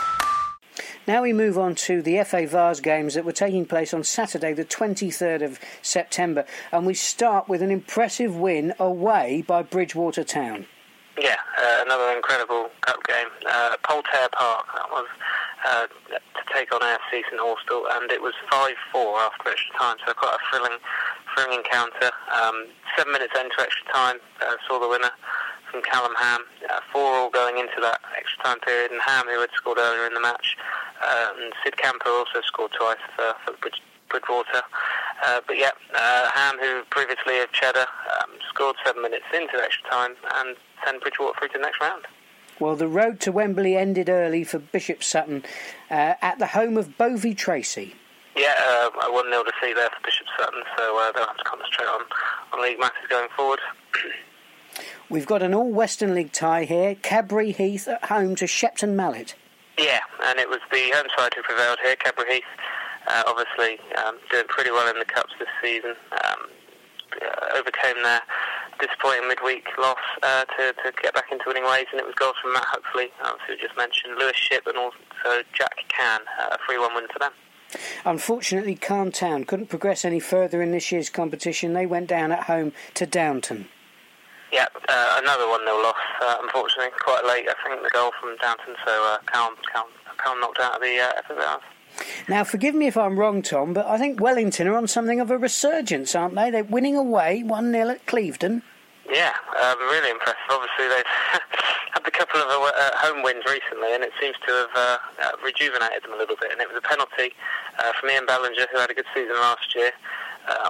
Now we move on to the FA Vase games that were taking place on Saturday, the 23rd of September, and we start with an impressive win away by Bridgwater Town. Yeah, uh, another incredible cup game. Uh, Poltair Park, that was uh, to take on AFC St Austell, and it was 5-4 after extra time, so quite a thrilling, thrilling encounter. Um, seven minutes into extra time, uh, saw the winner from Callum Ham. Uh, four all going into that extra time period, and Ham, who had scored earlier in the match, uh, and Sid Camper also scored twice for, for Bridge, Bridgwater. Uh, but yeah, uh, Ham, who previously of Cheddar, um, scored seven minutes into extra time and sent Bridgwater through to the next round. Well, the road to Wembley ended early for Bishop Sutton uh, at the home of Bovey Tracey. Yeah, uh, a 1 0 defeat there for Bishop Sutton, so uh, they'll have to concentrate on, on league matters going forward. [CLEARS THROAT] We've got an all Western League tie here. Cadbury Heath at home to Shepton Mallet. Yeah, and it was the home side who prevailed here. Cadbury Heath, uh, obviously um, doing pretty well in the cups this season. Um, uh, overcame their disappointing midweek loss uh, to, to get back into winning ways, and it was goals from Matt Huxley, obviously we just mentioned, Lewis Ship, and also Jack Can, uh, a 3-1 win for them. Unfortunately, Calne Town couldn't progress any further in this year's competition. They went down at home to Downton. Yeah, uh, another 1 0 loss, uh, unfortunately, quite late, I think, the goal from Downton, so uh, Calne, Calne, Calne knocked out of the uh, FFLs. Now, forgive me if I'm wrong, Tom, but I think Wellington are on something of a resurgence, aren't they? They're winning away 1 0 at Clevedon. Yeah, um, really impressive. Obviously, they've [LAUGHS] had a couple of uh, uh, home wins recently, and it seems to have uh, uh, rejuvenated them a little bit. And it was a penalty uh, from Ian Ballinger, who had a good season last year,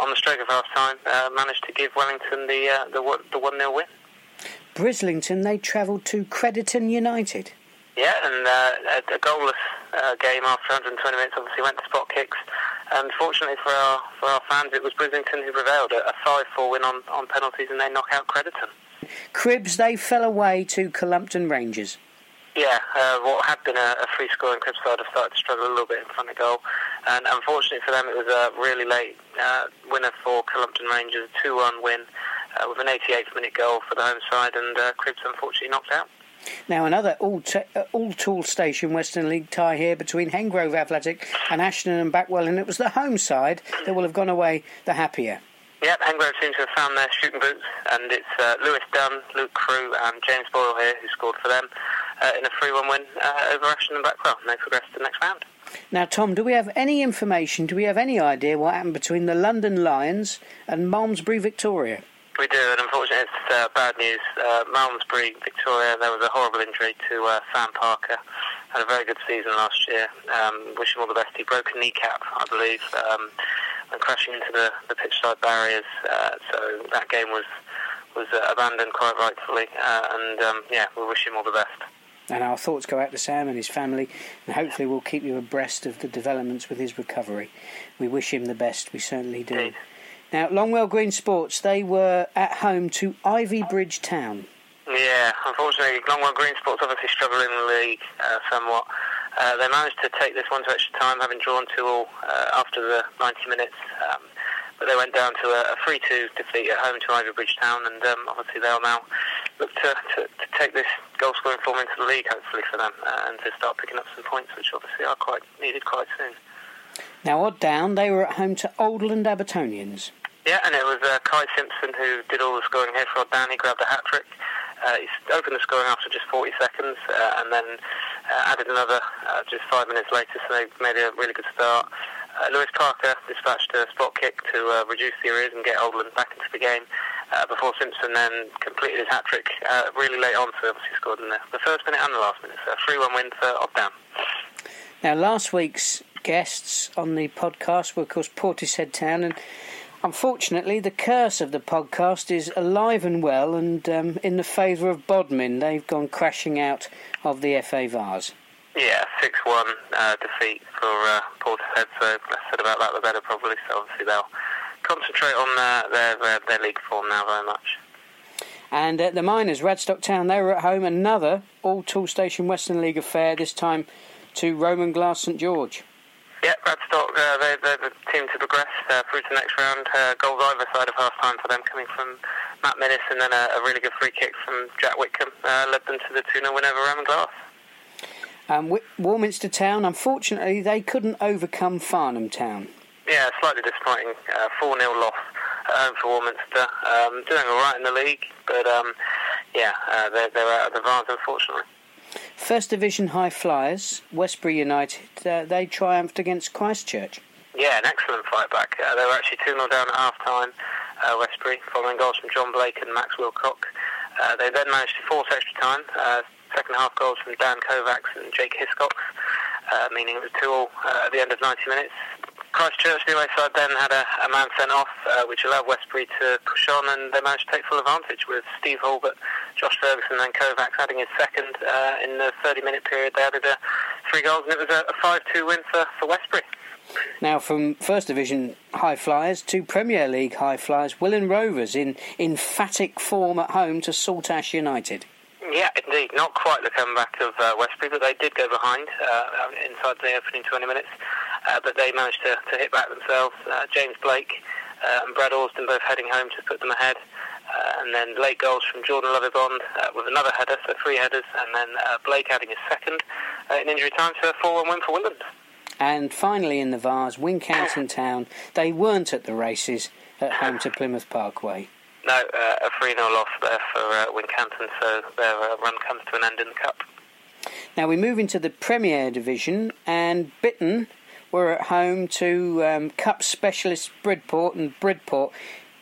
on the stroke of half time, uh, managed to give Wellington the uh, the, the 1 0 win. Brislington, they travelled to Crediton United. Yeah, and uh, a, a goalless uh, game after 120 minutes obviously went to spot kicks. And fortunately for our for our fans, it was Brislington who prevailed. A 5-4 win on, on penalties, and they knock out Crediton. Cribbs, they fell away to Cullompton Rangers. Yeah, uh, what had been a, a free scoring Cribbs side have started to struggle a little bit in front of goal. And unfortunately for them, it was a really late uh, winner for Cullompton Rangers, a 2-1 win uh, with an 88th minute goal for the home side, and uh, Cribbs unfortunately knocked out. Now, another all, te- uh, all Toolstation Western League tie here between Hengrove Athletic and Ashton and Backwell, and it was the home side that will have gone away the happier. Yep, Hengrove seems to have found their shooting boots, and it's uh, Lewis Dunn, Luke Crew, and James Boyle here who scored for them uh, in a 3 1 win uh, over Ashton and Backwell, and they progressed to the next round. Now, Tom, do we have any information, do we have any idea what happened between the London Lions and Malmesbury Victoria? We do, and unfortunately, it's uh, bad news. Uh, Malmesbury, Victoria, there was a horrible injury to uh, Sam Parker. Had a very good season last year. Um, wish him all the best. He broke a kneecap, I believe, um, and crashing into the, the pitch side barriers. Uh, so that game was was uh, abandoned quite rightfully. Uh, and um, yeah, we wish him all the best. And our thoughts go out to Sam and his family, and hopefully we'll keep you abreast of the developments with his recovery. We wish him the best, we certainly do. Now, Longwell Green Sports, they were at home to Ivybridge Town. Yeah, unfortunately, Longwell Green Sports obviously struggle in the league uh, somewhat. Uh, they managed to take this one to extra time, having drawn two all uh, after the 90 minutes. Um, but they went down to a, a 3-2 defeat at home to Ivybridge Town, and um, obviously they'll now look to, to, to take this goal-scoring form into the league, hopefully for them, uh, and to start picking up some points, which obviously are quite needed quite soon. Now, odd down, they were at home to Oldland Abertonians. Yeah, and it was uh, Kai Simpson who did all the scoring here for Odd Down. He grabbed a hat trick. Uh, he opened the scoring after just 40 seconds, uh, and then uh, added another uh, just five minutes later. So they made a really good start. Uh, Lewis Parker dispatched a spot kick to uh, reduce the arrears and get Oldland back into the game. Uh, before Simpson then completed his hat trick uh, really late on, so obviously scored in the, the first minute and the last minute. So a 3 1 win for Odd Now, last week's guests on the podcast were, of course, Portishead Town, and unfortunately, the curse of the podcast is alive and well and um, in the favour of Bodmin. They've gone crashing out of the FA Vase. Yeah, 6 1 uh, defeat for uh, Portishead, so less said about that the better, probably. So obviously they'll concentrate on uh, their, their, their league form now very much. And uh, the Miners, Radstock Town, they were at home. Another all Toolstation Western League affair, this time to Roman Glass St George. Yeah, Radstock, uh, they, they're the team to progress uh, through to the next round. Uh, goals either side of half time for them, coming from Matt Minnis and then a, a really good free kick from Jack Whitcomb uh, led them to the 2 0 win over Roman Glass. Um, Warminster Town, unfortunately, they couldn't overcome Farnham Town. Yeah, slightly disappointing. Uh, 4 0 loss at home for Warminster. Um, doing all right in the league, but um, yeah, uh, they're, they're out of the Vase, unfortunately. First Division High Flyers, Westbury United, uh, they triumphed against Christchurch. Yeah, an excellent fight back. Uh, they were actually 2 0 down at half time, uh, Westbury, following goals from John Blake and Max Wilcock. Uh, they then managed to force extra time. Second half goals from Dan Kovacs and Jake Hiscox, uh, meaning it was 2 all uh, at the end of 90 minutes. Christchurch, the away side, then had a, a man sent off, uh, which allowed Westbury to push on, and they managed to take full advantage with Steve Hulbert, Josh Ferguson, and Kovacs adding his second uh, in the 30-minute period. They added uh, three goals, and it was a, a 5-2 win for, for Westbury. Now, from First Division High Flyers to Premier League High Flyers, Willand Rovers in emphatic form at home to Saltash United. Yeah, indeed. Not quite the comeback of uh, Westbury, but they did go behind uh, inside the opening 20 minutes. Uh, but they managed to, to hit back themselves. Uh, James Blake uh, and Brad Austin both heading home to put them ahead. Uh, and then late goals from Jordan Lovibond with another header, so three headers, and then Blake adding his second in injury time to a 4 1 win for Willand. And finally in the Vase, Wincanton Town, they weren't at the races at home to Plymouth Parkway. No, uh, a 3 0 loss there for uh, Wincanton, so their uh, run comes to an end in the Cup. Now we move into the Premier Division, and Bitton were at home to um, Cup specialist Bridport, and Bridport,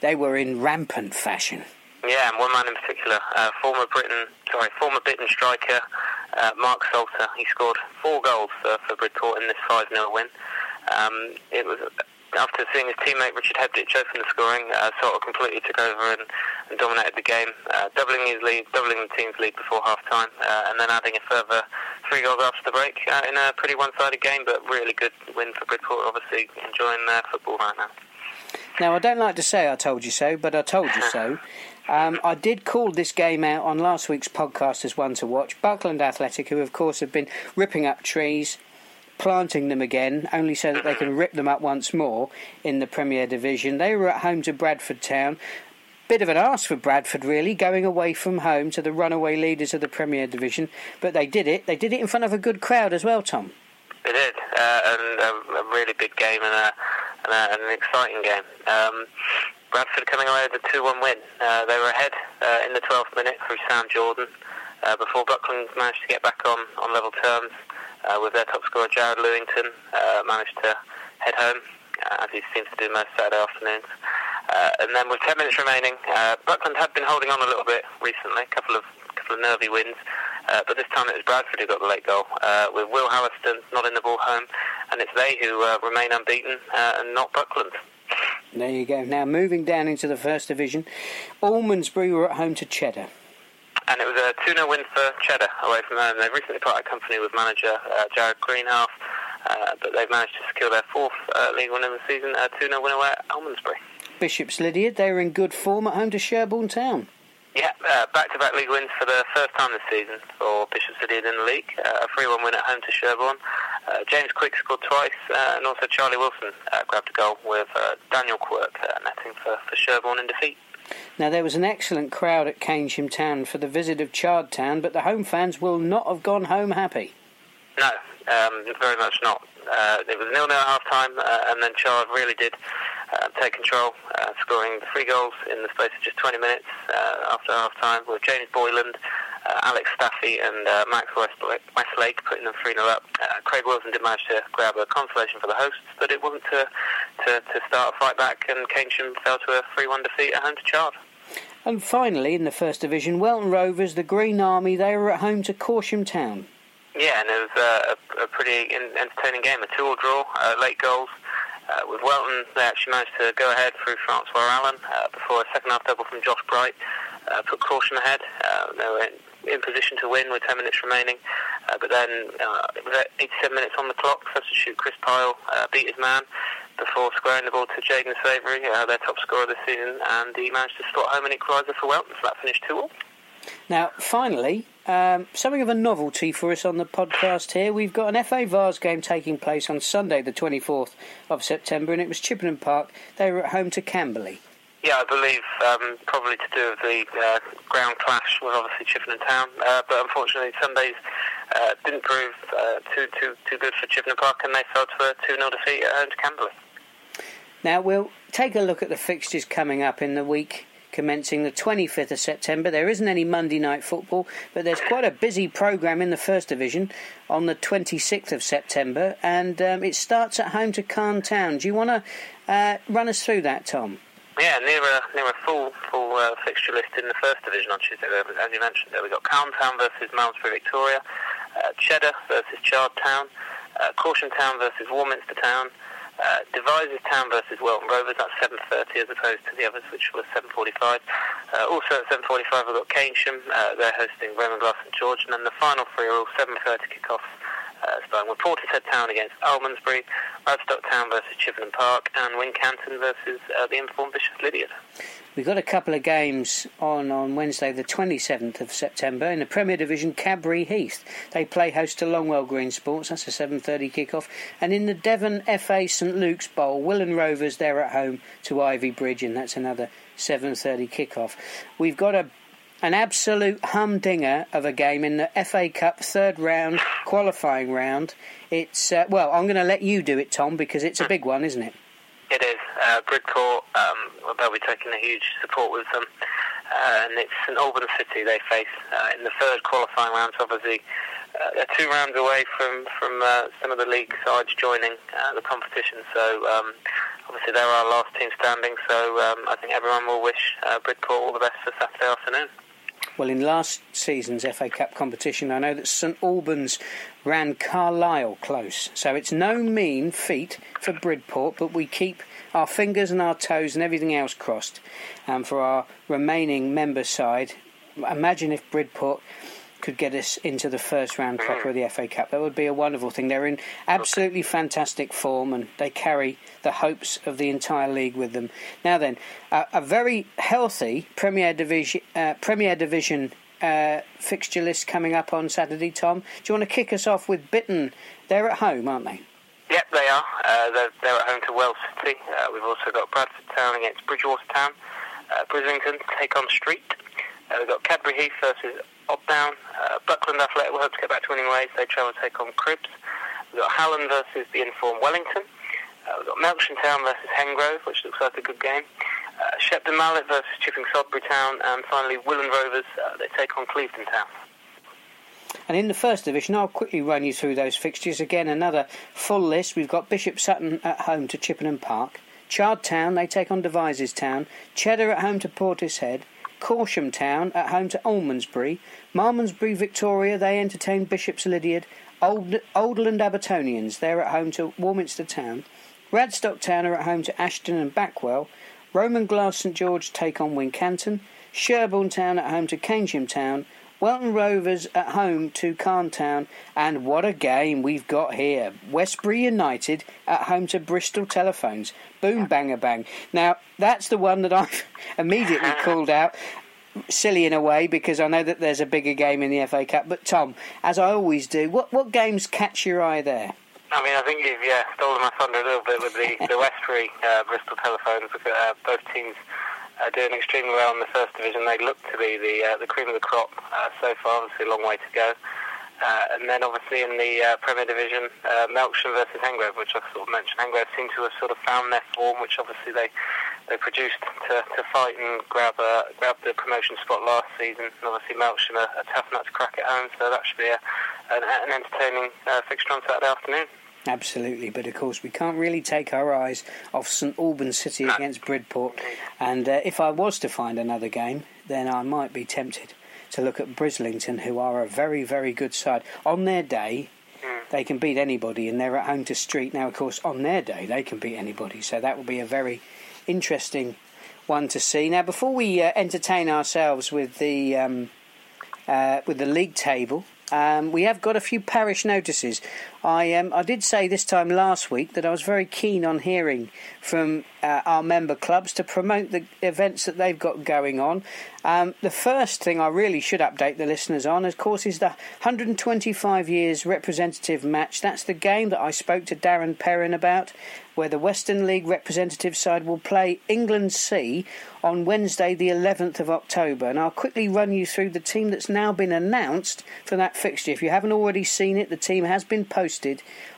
they were in rampant fashion. Yeah, and one man in particular, uh, former Britain, sorry, former Bitton striker uh, Mark Salter. He scored four goals uh, for Bridport in this 5 0 win. Um, it was after seeing his teammate Richard Hebditch open the scoring, uh, Salter completely took over and, and dominated the game, uh, doubling his lead, doubling the team's lead before half time, uh, and then adding a further three goals after the break uh, in a pretty one-sided game, but really good win for Bridport. Obviously enjoying their football right now. Now, I don't like to say I told you so, but I told you so. [LAUGHS] Um, I did call this game out on last week's podcast as one to watch. Buckland Athletic, who of course have been ripping up trees, planting them again, only so that they can rip them up once more in the Premier Division. They were at home to Bradford Town. Bit of an ask for Bradford, really, going away from home to the runaway leaders of the Premier Division. But they did it. They did it in front of a good crowd as well, Tom. They did, uh, and a, really big game and, a, and, a, and an exciting game. Um, Bradford coming away with a 2-1 win. Uh, they were ahead uh, in the 12th minute through Sam Jordan uh, before Buckland managed to get back on, on level terms uh, with their top scorer Jared Lewington uh, managed to head home uh, as he seems to do most Saturday afternoons. and then with 10 minutes remaining, Buckland had been holding on a little bit recently, a couple of couple of nervy wins. Uh, but this time it was Bradford who got the late goal, uh, with Will Halliston not in the ball home, and it's they who uh, remain unbeaten and not Buckland. There you go. Now moving down into the first division, Almondsbury were at home to Cheddar. And it was a 2 0 win for Cheddar away from home. They've recently parted company with manager uh, Jared Greenhalgh, uh, but they've managed to secure their fourth uh, league win of the season, a 2 0 win away at Almondsbury. Bishop's Lydeard, they were in good form at home to Sherborne Town. Yeah, uh, back-to-back league wins for the first time this season for Bishop's Lydeard in the league. Uh, a 3-1 win at home to Sherborne. Uh, James Quick scored twice, uh, and also Charlie Wilson uh, grabbed a goal with uh, Daniel Quirk netting for, for Sherborne in defeat. Now, there was an excellent crowd at Keynsham Town for the visit of Chard Town, but the home fans will not have gone home happy. No, um, very much not. it was nil-nil at half-time, and then Chard really did uh, take control, uh, scoring three goals in the space of just 20 minutes uh, after half time with James Boyland, uh, Alex Staffy, and uh, Max Westlake, Westlake putting them 3 0 up. Uh, Craig Wilson did manage to grab a consolation for the hosts, but it wasn't to, to, to start a fight back, and Keynsham fell to a 3 1 defeat at home to Chard. And finally, in the First Division, Welton Rovers, the Green Army, they were at home to Corsham Town. Yeah, and it was a, a pretty entertaining game. A two-all draw, late goals. Uh, with Welton, they actually managed to go ahead through Francois Allen uh, before a second half double from Josh Bright uh, put Corsham ahead. Uh, they were in, position to win with 10 minutes remaining, uh, but then uh, it was 87 minutes on the clock. Substitute Chris Pyle beat his man before squaring the ball to Jaden Savory, their top scorer this season, and he managed to slot home an equaliser for Welton, so that finished 2 all. Now, finally, um, something of a novelty for us on the podcast here. We've got an FA Vase game taking place on Sunday, the 24th of September, and it was Chippenham Park. They were at home to Camberley. Yeah, I believe um, probably to do with the uh, ground clash with obviously Chippenham Town, uh, but unfortunately Sundays uh, didn't prove uh, too too too good for Chippenham Park, and they fell to a 2 0 defeat at home to Camberley. Now we'll take a look at the fixtures coming up in the week commencing the 25th of September. There isn't any Monday night football, but there's quite a busy programme in the First Division on the 26th of September, and um, it starts at home to Calne Town. Do you want to uh, run us through that, Tom? Yeah, near a, near a full full uh, fixture list in the First Division on Tuesday. As you mentioned, there we've got Town versus Malmesbury Victoria, uh, Cheddar versus Chard Town, uh, Corsham Town versus Warminster Town, uh, Devizes Town versus Welton Rovers, that's 7.30 as opposed to the others, which was 7.45. Uh, also at 7.45 we've got Keynsham, uh, they're hosting Roman Glass St George, and then the final three are all 7.30 kick-offs, uh, starting with Portishead Town against Almondsbury, Radstock Town versus Chippenham Park, and Wincanton versus uh, the informed Bishop's Lydeard. We've got a couple of games on on Wednesday, the 27th of September, in the Premier Division, Cadbury Heath. They play host to Longwell Green Sports. That's a 7:30 kick-off. And in the Devon FA St Luke's Bowl, Willand Rovers they're at home to Ivybridge, and that's another 7:30 kick-off. We've got a an absolute humdinger of a game in the FA Cup third round qualifying round. It's uh, well, I'm going to let you do it, Tom, because it's a big one, isn't it? It is. Uh, Bridport, um, they'll be taking a huge support with them. Uh, and it's St Albans City they face uh, in the third qualifying round. So obviously, uh, they're two rounds away from from uh, some of the league sides joining the competition. So um, obviously, they're our last team standing. So um, I think everyone will wish uh, Bridport all the best for Saturday afternoon. Well, in last season's FA Cup competition, I know that St Albans ran Carlisle close. So it's no mean feat for Bridport, but we keep our fingers and our toes and everything else crossed. And um, for our remaining member side, imagine if Bridport could get us into the first round proper of the FA Cup. That would be a wonderful thing. They're in absolutely fantastic form and they carry the hopes of the entire league with them. Now then, uh, a very healthy Premier Division uh, Premier Division uh, fixture list coming up on Saturday. Tom, do you want to kick us off with Bitton? They're at home, aren't they? Yep, they are. Uh, they're, they're at home to Wells City. Uh, we've also got Bradford Town against Bridgwater Town. Uh, Brislington take on Street. Uh, we've got Cadbury Heath versus Odd Down. Uh, Buckland Athletic will hope to get back to winning ways. They travel to take on Cribbs. We've got Hallen versus the informed Wellington. Uh, we've got Melksham Town versus Hengrove, which looks like a good game. Uh, Shepton Mallet versus Chipping Sodbury Town. And finally, Willand Rovers, uh, they take on Clevedon Town. And in the first division, I'll quickly run you through those fixtures. Again, another full list. We've got Bishop Sutton at home to Chippenham Park. Chard Town, they take on Devizes Town. Cheddar at home to Portishead. Corsham Town at home to Almondsbury. Malmesbury Victoria, they entertain Bishop's Lydeard. Old, Oldland Abertonians, they're at home to Warminster Town. Radstock Town are at home to Ashton and Backwell. Roman Glass St George take on Wincanton. Sherborne Town at home to Keynsham Town. Welton Rovers at home to Calne Town, and what a game we've got here. Westbury United at home to Bristol Telephones. Boom, banger, bang. Now, that's the one that I've [LAUGHS] immediately called out. Silly in a way because I know that there's a bigger game in the FA Cup. But Tom, as I always do, what what games catch your eye there? I mean, I think you've yeah stolen my thunder a little bit with the the [LAUGHS] Westbury uh, Bristol Telephones. Uh, both teams are doing extremely well in the first division. They look to be the uh, the cream of the crop uh, so far. Obviously, a long way to go. Uh, and then obviously in the uh, Premier Division, uh, Melksham versus Hengrove, which I sort of mentioned. Hengrove seem to have sort of found their form, which obviously they they produced to, to fight and grab uh, grab the promotion spot last season. And obviously Melksham a, a tough nut to crack at home, so that should be a, an, an entertaining uh, fixture on Saturday afternoon. Absolutely, but of course we can't really take our eyes off St Albans City No. against Bridport. And uh, if I was to find another game, then I might be tempted to look at Brislington, who are a very, very good side. On their day, they can beat anybody, and they're at home to Street. Now, of course, on their day, they can beat anybody, so that will be a very interesting one to see. Now, before we uh, entertain ourselves with the um, uh, with the league table. Um, we have got a few parish notices. I um, I did say this time last week that I was very keen on hearing from uh, our member clubs to promote the events that they've got going on. Um, the first thing I really should update the listeners on, of course, is the 125 years representative match. That's the game that I spoke to Darren Perrin about, where the Western League representative side will play England C on Wednesday, the 11th of October. And I'll quickly run you through the team that's now been announced for that fixture. If you haven't already seen it, the team has been posted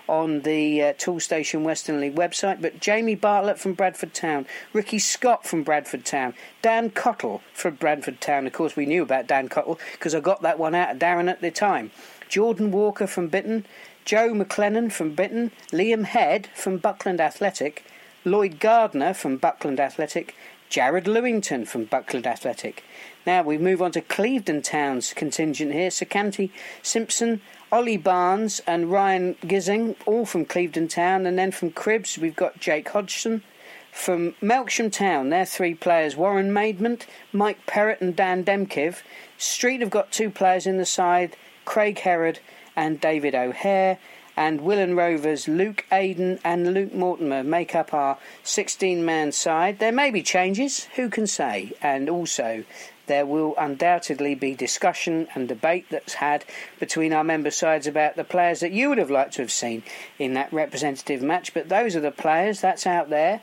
on the uh, Toolstation Western League website. But Jamie Bartlett from Bradford Town, Ricky Scott from Bradford Town, Dan Cottle from Bradford Town. Of course, we knew about Dan Cottle because I got that one out of Darren at the time. Jordan Walker from Bitton, Joe McLennan from Bitton, Liam Head from Buckland Athletic, Lloyd Gardner from Buckland Athletic, Jared Lewington from Buckland Athletic. Now we move on to Clevedon Town's contingent here. Sakanti Simpson, Ollie Barnes, and Ryan Gissing, all from Clevedon Town. And then from Cribbs, we've got Jake Hodgson. From Melksham Town, they're three players Warren Maidment, Mike Perrott, and Dan Demkiv. Street have got two players in the side Craig Herod and David O'Hare. And Willand Rovers, Luke Aiden and Luke Mortimer make up our 16 man side. There may be changes, who can say? And also, there will undoubtedly be discussion and debate that's had between our member sides about the players that you would have liked to have seen in that representative match. But those are the players, that's out there.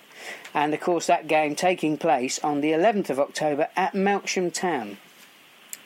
And of course, that game taking place on the 11th of October at Melksham Town.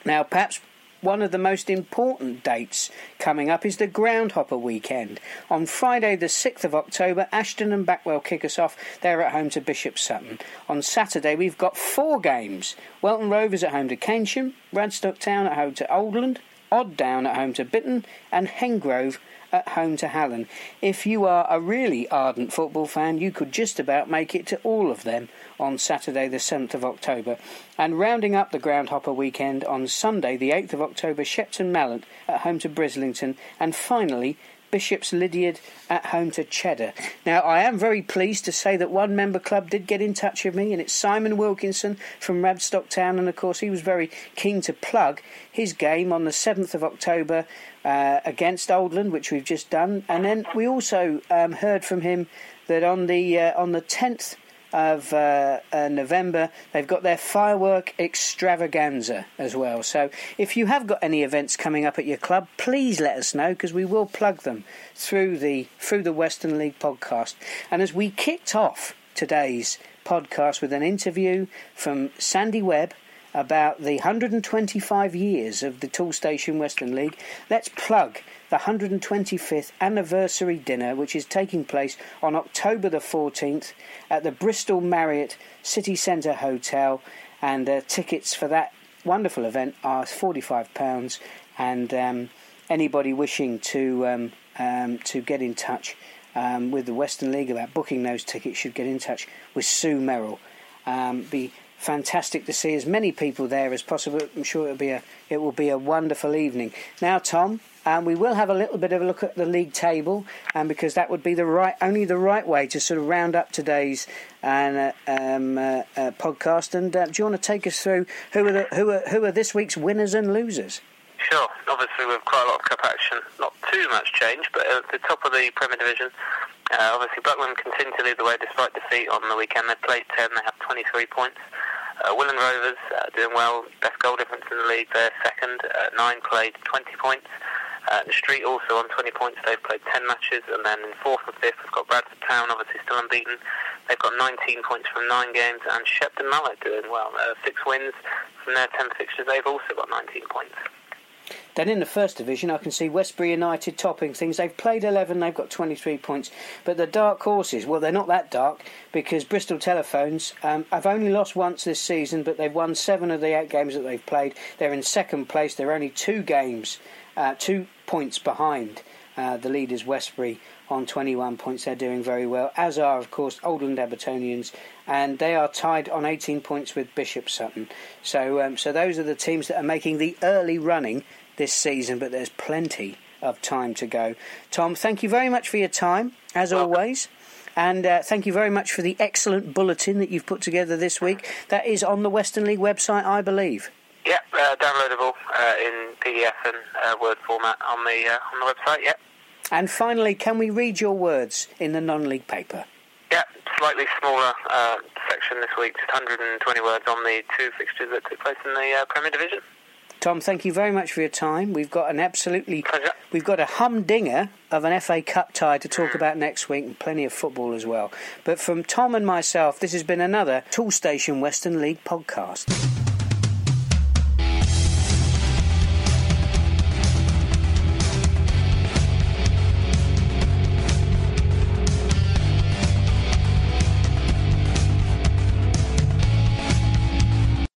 Now, perhaps one of the most important dates coming up is the Groundhopper weekend. On Friday, the 6th of October, Ashton and Backwell kick us off. They're at home to Bishop Sutton. On Saturday, we've got four games Welton Rovers at home to Keynsham, Radstock Town at home to Oldland, Odd Down at home to Bitton, and Hengrove at home to Hallen. If you are a really ardent football fan, you could just about make it to all of them on Saturday, the 7th of October. And rounding up the Groundhopper weekend on Sunday, the 8th of October, Shepton Mallet at home to Brislington, and finally, Bishop's Lydeard at home to Cheddar. Now, I am very pleased to say that one member club did get in touch with me, and it's Simon Wilkinson from Radstock Town, and of course, he was very keen to plug his game on the 7th of October uh, against Oldland, which we've just done. And then we also um, heard from him that on the uh, on the 10th of uh, uh, November. They've got their firework extravaganza as well. So if you have got any events coming up at your club, please let us know because we will plug them through the through the Western League podcast. And as we kicked off today's podcast with an interview from Sandy Webb about the 125 years of the Toolstation Western League, let's plug the 125th anniversary dinner, which is taking place on October the 14th at the Bristol Marriott City Centre Hotel. And uh, tickets for that wonderful event are £45. And um, anybody wishing to, um, um, to get in touch um, with the Western League about booking those tickets should get in touch with Sue Merrill. Um, be fantastic to see as many people there as possible. I'm sure it'll be a it will be a wonderful evening. Now, Tom, um, we will have a little bit of a look at the league table, um, because that would be the right only the right way to sort of round up today's uh, um, uh, uh, podcast. And uh, do you want to take us through who are the, who are who are this week's winners and losers? Sure. Obviously, with quite a lot of cup action, not too much change, but at the top of the Premier Division, uh, obviously Buckland continue to lead the way despite defeat on the weekend. They played 10, they have 23 points. Uh, Willand Rovers uh, doing well, best goal difference in the league. They're second, uh, nine played 20 points. Uh, the Street also on 20 points. They've played 10 matches, and then in fourth and fifth we've got Bradford Town, obviously still unbeaten. They've got 19 points from nine games, and Shepton Mallet doing well. Uh, six wins from their 10 fixtures. They've also got 19 points. Then in the first division, I can see Westbury United topping things. They've played 11, they've got 23 points. But the dark horses, well, they're not that dark because Bristol Telephones um, have only lost once this season, but they've won seven of the eight games that they've played. They're in second place. They're only two games, uh, two points behind uh, the leaders, Westbury, on 21 points. They're doing very well, as are, of course, Oldland Abertonians, and they are tied on 18 points with Bishop Sutton. So, um, so those are the teams that are making the early running this season, but there's plenty of time to go. Tom, thank you very much for your time, as always. And uh, thank you very much for the excellent bulletin that you've put together this week. That is on the Western League website, I believe. Yeah, uh, downloadable uh, in PDF and uh, Word format on the uh, on the website. Yeah. And finally, can we read your words in the non-league paper? Yeah, slightly smaller uh, section this week, just 120 words on the two fixtures that took place in the Premier Division. Tom, thank you very much for your time. We've got an absolutely, Pleasure. we've got a humdinger of an FA Cup tie to talk about next week, and plenty of football as well. But from Tom and myself, this has been another Toolstation Western League podcast.